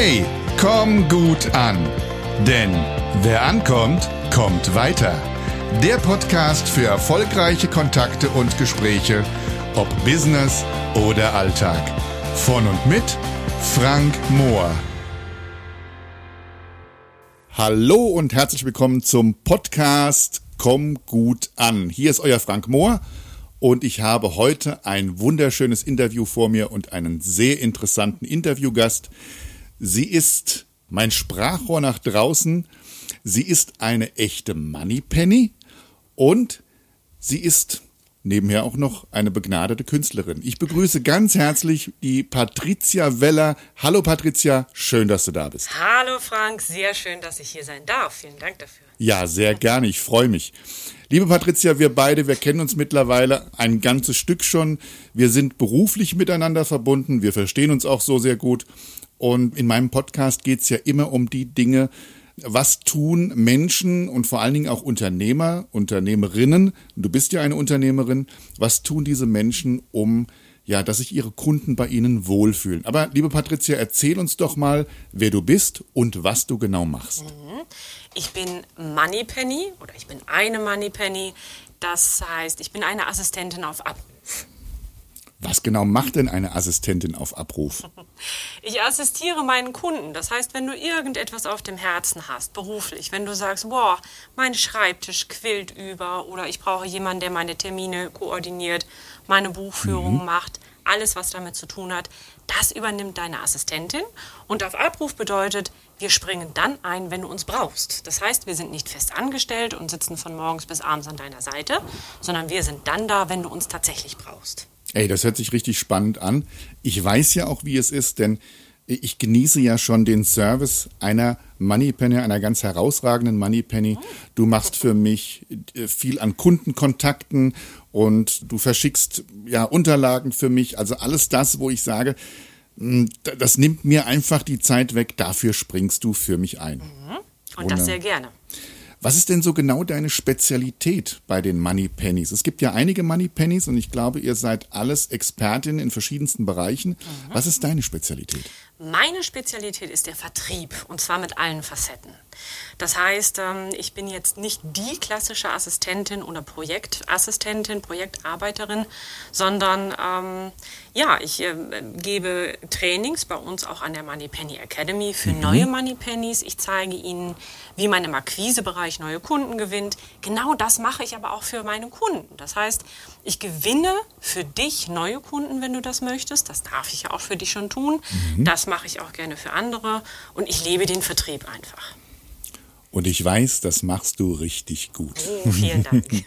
Hey, komm gut an. Denn wer ankommt, kommt weiter. Der Podcast für erfolgreiche Kontakte und Gespräche, ob Business oder Alltag. Von und mit Frank Mohr. Hallo und herzlich willkommen zum Podcast Komm gut an. Hier ist euer Frank Mohr und ich habe heute ein wunderschönes Interview vor mir und einen sehr interessanten Interviewgast. Sie ist mein Sprachrohr nach draußen. Sie ist eine echte Moneypenny und sie ist nebenher auch noch eine begnadete Künstlerin. Ich begrüße ganz herzlich die Patricia Weller. Hallo Patricia, schön, dass du da bist. Hallo Frank, sehr schön, dass ich hier sein darf. Vielen Dank dafür. Ja, sehr gerne, ich freue mich. Liebe Patricia, wir beide, wir kennen uns mittlerweile ein ganzes Stück schon. Wir sind beruflich miteinander verbunden, wir verstehen uns auch so sehr gut. Und in meinem Podcast geht es ja immer um die Dinge, was tun Menschen und vor allen Dingen auch Unternehmer, Unternehmerinnen, du bist ja eine Unternehmerin, was tun diese Menschen, um ja, dass sich ihre Kunden bei ihnen wohlfühlen. Aber liebe Patricia, erzähl uns doch mal, wer du bist und was du genau machst. Mhm. Ich bin Moneypenny oder ich bin eine Moneypenny. Das heißt, ich bin eine Assistentin auf Abruf. Was genau macht denn eine Assistentin auf Abruf? Ich assistiere meinen Kunden. Das heißt, wenn du irgendetwas auf dem Herzen hast, beruflich, wenn du sagst, boah, mein Schreibtisch quillt über oder ich brauche jemanden, der meine Termine koordiniert, meine Buchführung mhm. macht, alles, was damit zu tun hat, das übernimmt deine Assistentin. Und auf Abruf bedeutet, wir springen dann ein, wenn du uns brauchst. Das heißt, wir sind nicht fest angestellt und sitzen von morgens bis abends an deiner Seite, sondern wir sind dann da, wenn du uns tatsächlich brauchst. Ey, das hört sich richtig spannend an. Ich weiß ja auch, wie es ist, denn ich genieße ja schon den Service einer Moneypenny, einer ganz herausragenden Moneypenny. Du machst für mich äh, viel an Kundenkontakten und du verschickst ja Unterlagen für mich. Also alles das, wo ich sage, hm, das nimmt mir einfach die Zeit weg. Dafür springst du für mich ein. Mhm. Und Ohne, das sehr gerne. Was ist denn so genau deine Spezialität bei den Money Pennies? Es gibt ja einige Money Pennies und ich glaube, ihr seid alles Expertinnen in verschiedensten Bereichen. Mhm. Was ist deine Spezialität? Meine Spezialität ist der Vertrieb und zwar mit allen Facetten. Das heißt, ähm, ich bin jetzt nicht die klassische Assistentin oder Projektassistentin, Projektarbeiterin, sondern ähm, ja, ich äh, gebe Trainings bei uns auch an der Moneypenny Academy für mhm. neue Moneypennies. Ich zeige ihnen, wie man im Akquisebereich neue Kunden gewinnt. Genau das mache ich aber auch für meine Kunden. Das heißt, ich gewinne für dich neue Kunden, wenn du das möchtest. Das darf ich ja auch für dich schon tun. Mhm. Das mache ich auch gerne für andere. Und ich lebe den Vertrieb einfach. Und ich weiß, das machst du richtig gut. Oh, vielen Dank.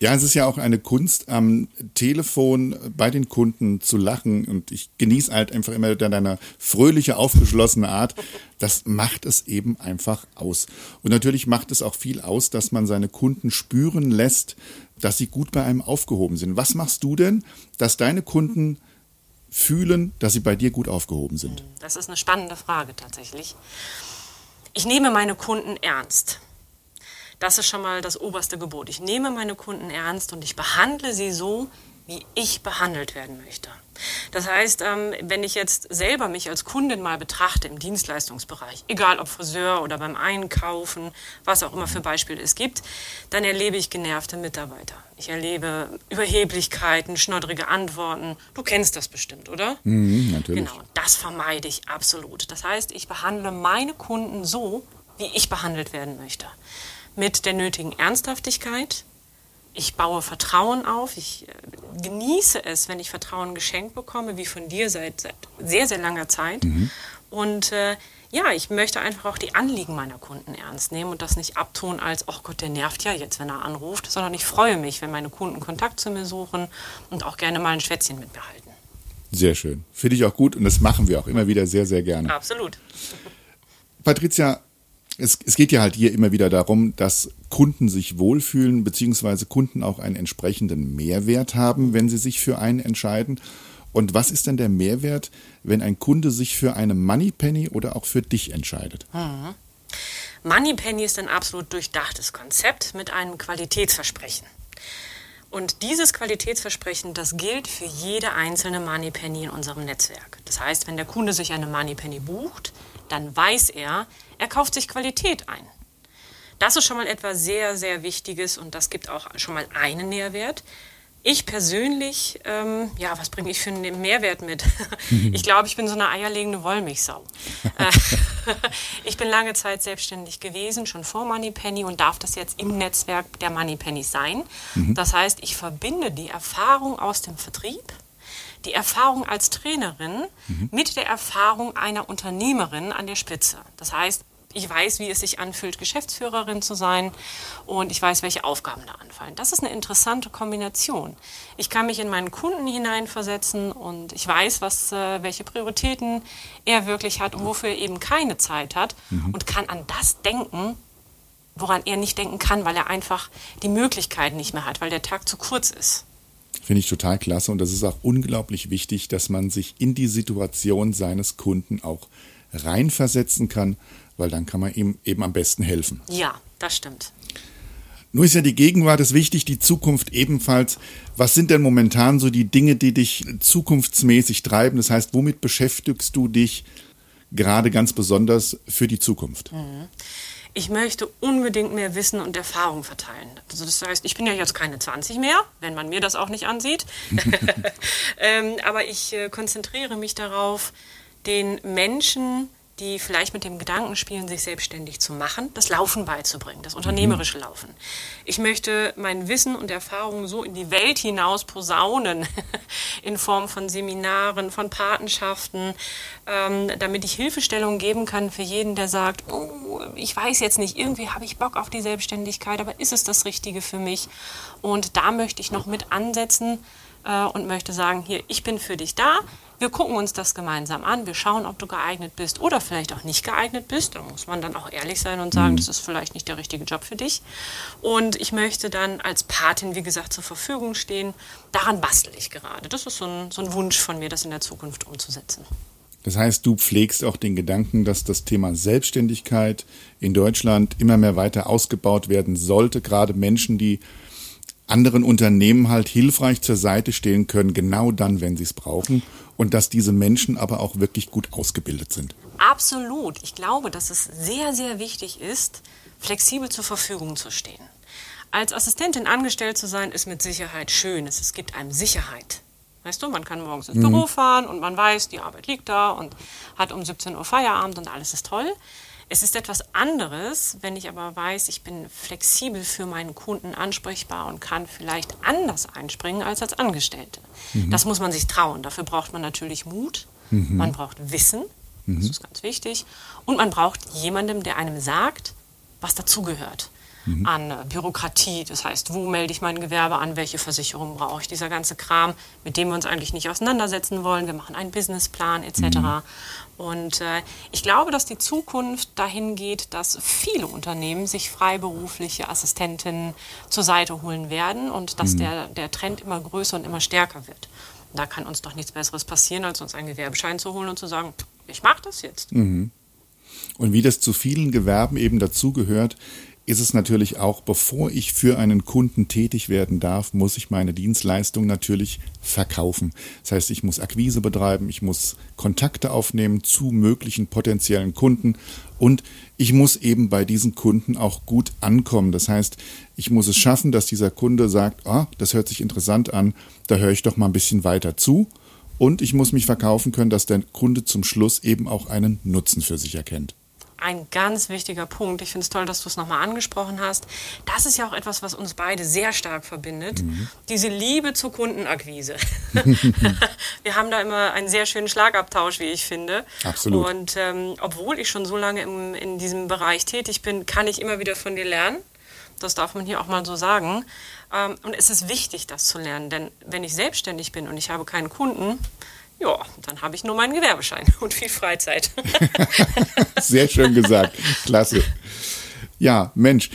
ja, es ist ja auch eine Kunst, am Telefon bei den Kunden zu lachen. Und ich genieße halt einfach immer deine fröhliche, aufgeschlossene Art. Das macht es eben einfach aus. Und natürlich macht es auch viel aus, dass man seine Kunden spüren lässt, dass sie gut bei einem aufgehoben sind. Was machst du denn, dass deine Kunden fühlen, dass sie bei dir gut aufgehoben sind? Das ist eine spannende Frage tatsächlich. Ich nehme meine Kunden ernst. Das ist schon mal das oberste Gebot. Ich nehme meine Kunden ernst und ich behandle sie so, wie ich behandelt werden möchte. Das heißt, ähm, wenn ich jetzt selber mich als Kundin mal betrachte im Dienstleistungsbereich, egal ob Friseur oder beim Einkaufen, was auch immer für Beispiele es gibt, dann erlebe ich genervte Mitarbeiter. Ich erlebe Überheblichkeiten, schnoddrige Antworten. Du kennst das bestimmt, oder? Mhm, natürlich. Genau, das vermeide ich absolut. Das heißt, ich behandle meine Kunden so, wie ich behandelt werden möchte. Mit der nötigen Ernsthaftigkeit, ich baue Vertrauen auf. Ich äh, genieße es, wenn ich Vertrauen geschenkt bekomme, wie von dir seit, seit sehr, sehr langer Zeit. Mhm. Und äh, ja, ich möchte einfach auch die Anliegen meiner Kunden ernst nehmen und das nicht abtun als, oh Gott, der nervt ja jetzt, wenn er anruft, sondern ich freue mich, wenn meine Kunden Kontakt zu mir suchen und auch gerne mal ein Schwätzchen mit mir halten. Sehr schön. Finde ich auch gut und das machen wir auch immer wieder sehr, sehr gerne. Absolut. Patricia, es, es geht ja halt hier immer wieder darum, dass Kunden sich wohlfühlen, beziehungsweise Kunden auch einen entsprechenden Mehrwert haben, wenn sie sich für einen entscheiden. Und was ist denn der Mehrwert, wenn ein Kunde sich für eine Moneypenny oder auch für dich entscheidet? Mhm. Moneypenny ist ein absolut durchdachtes Konzept mit einem Qualitätsversprechen. Und dieses Qualitätsversprechen, das gilt für jede einzelne Moneypenny in unserem Netzwerk. Das heißt, wenn der Kunde sich eine Moneypenny bucht, dann weiß er, er kauft sich Qualität ein. Das ist schon mal etwas sehr, sehr Wichtiges und das gibt auch schon mal einen Nährwert. Ich persönlich, ähm, ja, was bringe ich für einen Mehrwert mit? Ich glaube, ich bin so eine eierlegende Wollmilchsau. Äh, ich bin lange Zeit selbstständig gewesen, schon vor Moneypenny und darf das jetzt im Netzwerk der Moneypennys sein. Mhm. Das heißt, ich verbinde die Erfahrung aus dem Vertrieb, die Erfahrung als Trainerin mhm. mit der Erfahrung einer Unternehmerin an der Spitze. Das heißt, ich weiß, wie es sich anfühlt, Geschäftsführerin zu sein und ich weiß, welche Aufgaben da anfallen. Das ist eine interessante Kombination. Ich kann mich in meinen Kunden hineinversetzen und ich weiß, was, äh, welche Prioritäten er wirklich hat und wofür er eben keine Zeit hat mhm. und kann an das denken, woran er nicht denken kann, weil er einfach die Möglichkeit nicht mehr hat, weil der Tag zu kurz ist. Finde ich total klasse und das ist auch unglaublich wichtig, dass man sich in die Situation seines Kunden auch reinversetzen kann weil dann kann man ihm eben am besten helfen. Ja, das stimmt. Nur ist ja die Gegenwart ist wichtig, die Zukunft ebenfalls. Was sind denn momentan so die Dinge, die dich zukunftsmäßig treiben? Das heißt, womit beschäftigst du dich gerade ganz besonders für die Zukunft? Mhm. Ich möchte unbedingt mehr Wissen und Erfahrung verteilen. Also das heißt, ich bin ja jetzt keine 20 mehr, wenn man mir das auch nicht ansieht. ähm, aber ich äh, konzentriere mich darauf, den Menschen die vielleicht mit dem Gedanken spielen, sich selbstständig zu machen, das Laufen beizubringen, das unternehmerische Laufen. Ich möchte mein Wissen und Erfahrungen so in die Welt hinaus posaunen, in Form von Seminaren, von Patenschaften, ähm, damit ich Hilfestellung geben kann für jeden, der sagt, oh, ich weiß jetzt nicht, irgendwie habe ich Bock auf die Selbstständigkeit, aber ist es das Richtige für mich? Und da möchte ich noch mit ansetzen äh, und möchte sagen, hier, ich bin für dich da wir gucken uns das gemeinsam an, wir schauen, ob du geeignet bist oder vielleicht auch nicht geeignet bist. Da muss man dann auch ehrlich sein und sagen, mhm. das ist vielleicht nicht der richtige Job für dich. Und ich möchte dann als Patin, wie gesagt, zur Verfügung stehen. Daran bastel ich gerade. Das ist so ein, so ein Wunsch von mir, das in der Zukunft umzusetzen. Das heißt, du pflegst auch den Gedanken, dass das Thema Selbstständigkeit in Deutschland immer mehr weiter ausgebaut werden sollte. Gerade Menschen, die anderen Unternehmen halt hilfreich zur Seite stehen können, genau dann, wenn sie es brauchen und dass diese Menschen aber auch wirklich gut ausgebildet sind. Absolut. Ich glaube, dass es sehr, sehr wichtig ist, flexibel zur Verfügung zu stehen. Als Assistentin angestellt zu sein, ist mit Sicherheit schön. Es, gibt einem Sicherheit. Weißt du, man kann morgens ins mhm. Büro fahren und man weiß, die Arbeit liegt da und hat um 17 Uhr Feierabend und alles ist toll. Es ist etwas anderes, wenn ich aber weiß, ich bin flexibel für meinen Kunden ansprechbar und kann vielleicht anders einspringen als als Angestellte. Mhm. Das muss man sich trauen. Dafür braucht man natürlich Mut, mhm. man braucht Wissen, mhm. das ist ganz wichtig, und man braucht jemandem, der einem sagt, was dazugehört mhm. an äh, Bürokratie. Das heißt, wo melde ich mein Gewerbe an, welche Versicherung brauche ich, dieser ganze Kram, mit dem wir uns eigentlich nicht auseinandersetzen wollen. Wir machen einen Businessplan etc. Mhm. Und äh, ich glaube, dass die Zukunft dahin geht, dass viele Unternehmen sich freiberufliche Assistentinnen zur Seite holen werden und dass mhm. der, der Trend immer größer und immer stärker wird. Und da kann uns doch nichts Besseres passieren, als uns einen Gewerbeschein zu holen und zu sagen, ich mache das jetzt. Mhm. Und wie das zu vielen Gewerben eben dazugehört, ist es natürlich auch, bevor ich für einen Kunden tätig werden darf, muss ich meine Dienstleistung natürlich verkaufen. Das heißt, ich muss Akquise betreiben, ich muss Kontakte aufnehmen zu möglichen potenziellen Kunden und ich muss eben bei diesen Kunden auch gut ankommen. Das heißt, ich muss es schaffen, dass dieser Kunde sagt, ah, das hört sich interessant an, da höre ich doch mal ein bisschen weiter zu. Und ich muss mich verkaufen können, dass der Kunde zum Schluss eben auch einen Nutzen für sich erkennt ein ganz wichtiger Punkt. Ich finde es toll, dass du es nochmal angesprochen hast. Das ist ja auch etwas, was uns beide sehr stark verbindet. Mhm. Diese Liebe zur Kundenakquise. Wir haben da immer einen sehr schönen Schlagabtausch, wie ich finde. Absolut. Und ähm, obwohl ich schon so lange im, in diesem Bereich tätig bin, kann ich immer wieder von dir lernen. Das darf man hier auch mal so sagen. Ähm, und es ist wichtig, das zu lernen. Denn wenn ich selbstständig bin und ich habe keinen Kunden, ja, dann habe ich nur meinen Gewerbeschein und viel Freizeit. Sehr schön gesagt. Klasse. Ja, Mensch.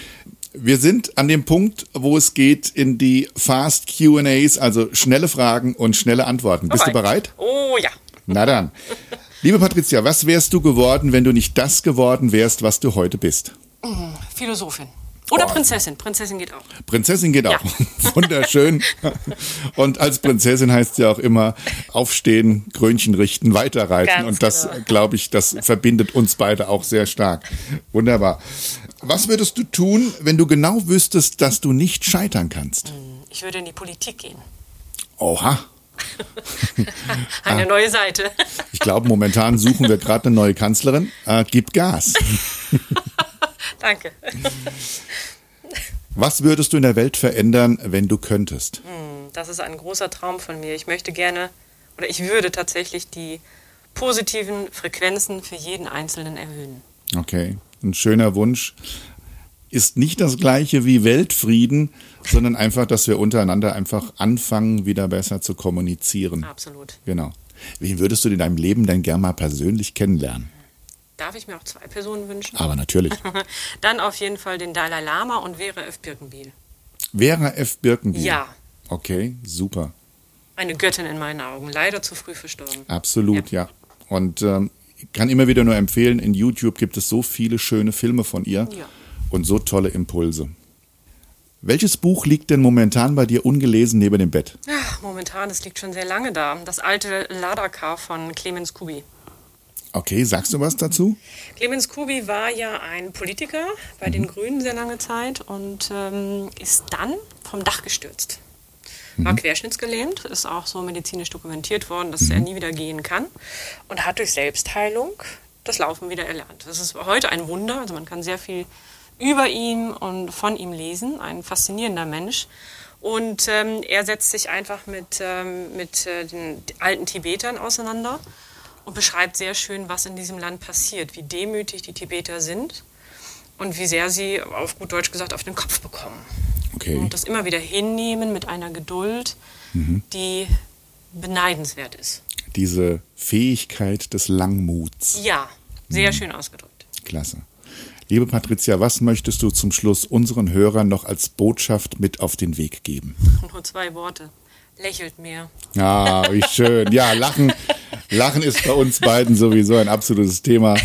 Wir sind an dem Punkt, wo es geht in die Fast QAs, also schnelle Fragen und schnelle Antworten. Bist bereit. du bereit? Oh ja. Na dann. Liebe Patricia, was wärst du geworden, wenn du nicht das geworden wärst, was du heute bist? Philosophin. Oder Prinzessin. Prinzessin geht auch. Prinzessin geht auch. Ja. Wunderschön. Und als Prinzessin heißt ja auch immer aufstehen, Krönchen richten, weiterreiten. Ganz Und das, genau. glaube ich, das verbindet uns beide auch sehr stark. Wunderbar. Was würdest du tun, wenn du genau wüsstest, dass du nicht scheitern kannst? Ich würde in die Politik gehen. Oha. Eine neue Seite. Ich glaube, momentan suchen wir gerade eine neue Kanzlerin. Äh, gib Gas. Danke. Was würdest du in der Welt verändern, wenn du könntest? Das ist ein großer Traum von mir. Ich möchte gerne, oder ich würde tatsächlich die positiven Frequenzen für jeden Einzelnen erhöhen. Okay, ein schöner Wunsch. Ist nicht das gleiche wie Weltfrieden, sondern einfach, dass wir untereinander einfach anfangen, wieder besser zu kommunizieren. Absolut. Genau. Wen würdest du in deinem Leben denn gern mal persönlich kennenlernen? Darf ich mir auch zwei Personen wünschen? Aber natürlich. Dann auf jeden Fall den Dalai Lama und Vera F. Birkenbiel. Vera F. Birkenbiel. Ja, Okay, super. eine Göttin in meinen Augen. Leider zu früh verstorben. Absolut, ja. Und ähm, ich kann immer wieder nur empfehlen, in YouTube gibt es so viele schöne Filme von ihr Ja. und so tolle Impulse. Welches Buch liegt denn momentan bei dir ungelesen neben dem Bett? Ach, momentan, es liegt schon sehr lange da. Das alte Ladakar von Clemens Kubi. Okay, sagst du was dazu? Clemens Kubi war ja ein Politiker bei den Grünen sehr lange Zeit und ähm, ist dann vom Dach gestürzt. War querschnittsgelähmt, ist auch so medizinisch dokumentiert worden, dass er nie wieder gehen kann und hat durch Selbstheilung das Laufen wieder erlernt. Das ist heute ein Wunder, also man kann sehr viel über ihn und von ihm lesen, ein faszinierender Mensch. Und ähm, er setzt sich einfach mit, ähm, mit äh, den alten Tibetern auseinander und beschreibt sehr schön, was in diesem Land passiert, wie demütig die Tibeter sind und wie sehr sie, auf gut Deutsch gesagt, auf den Kopf bekommen. Okay. Und das immer wieder hinnehmen mit einer Geduld, die beneidenswert ist. Diese Fähigkeit des Langmuts. Ja, sehr schön ausgedrückt. Klasse. Liebe Patricia, was möchtest du zum Schluss unseren Hörern noch als Botschaft mit auf den Weg geben? Nur zwei Worte. Lächelt mehr. Ah, wie schön. Ja, Lachen, Lachen ist bei uns beiden sowieso ein absolutes Thema.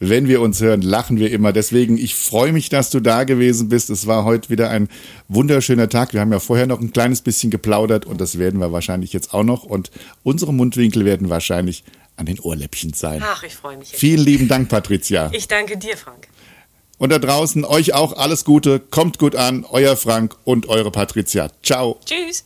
Wenn wir uns hören, lachen wir immer. Deswegen, ich freue mich, dass du da gewesen bist. Es war heute wieder ein wunderschöner Tag. Wir haben ja vorher noch ein kleines bisschen geplaudert und das werden wir wahrscheinlich jetzt auch noch. Und unsere Mundwinkel werden wahrscheinlich an den Ohrläppchen sein. Ach, ich freue mich. Jetzt. Vielen lieben Dank, Patricia. Ich danke dir, Frank. Und da draußen euch auch alles Gute. Kommt gut an. Euer Frank und eure Patricia. Ciao. Tschüss.